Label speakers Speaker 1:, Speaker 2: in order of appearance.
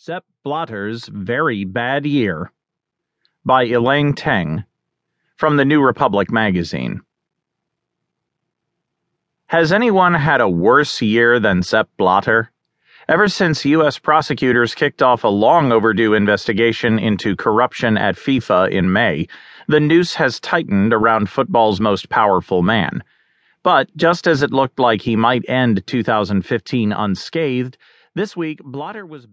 Speaker 1: Sepp Blatter's Very Bad Year by Elaine Teng from the New Republic magazine. Has anyone had a worse year than Sepp Blatter? Ever since U.S. prosecutors kicked off a long overdue investigation into corruption at FIFA in May, the noose has tightened around football's most powerful man. But just as it looked like he might end 2015 unscathed, this week Blatter was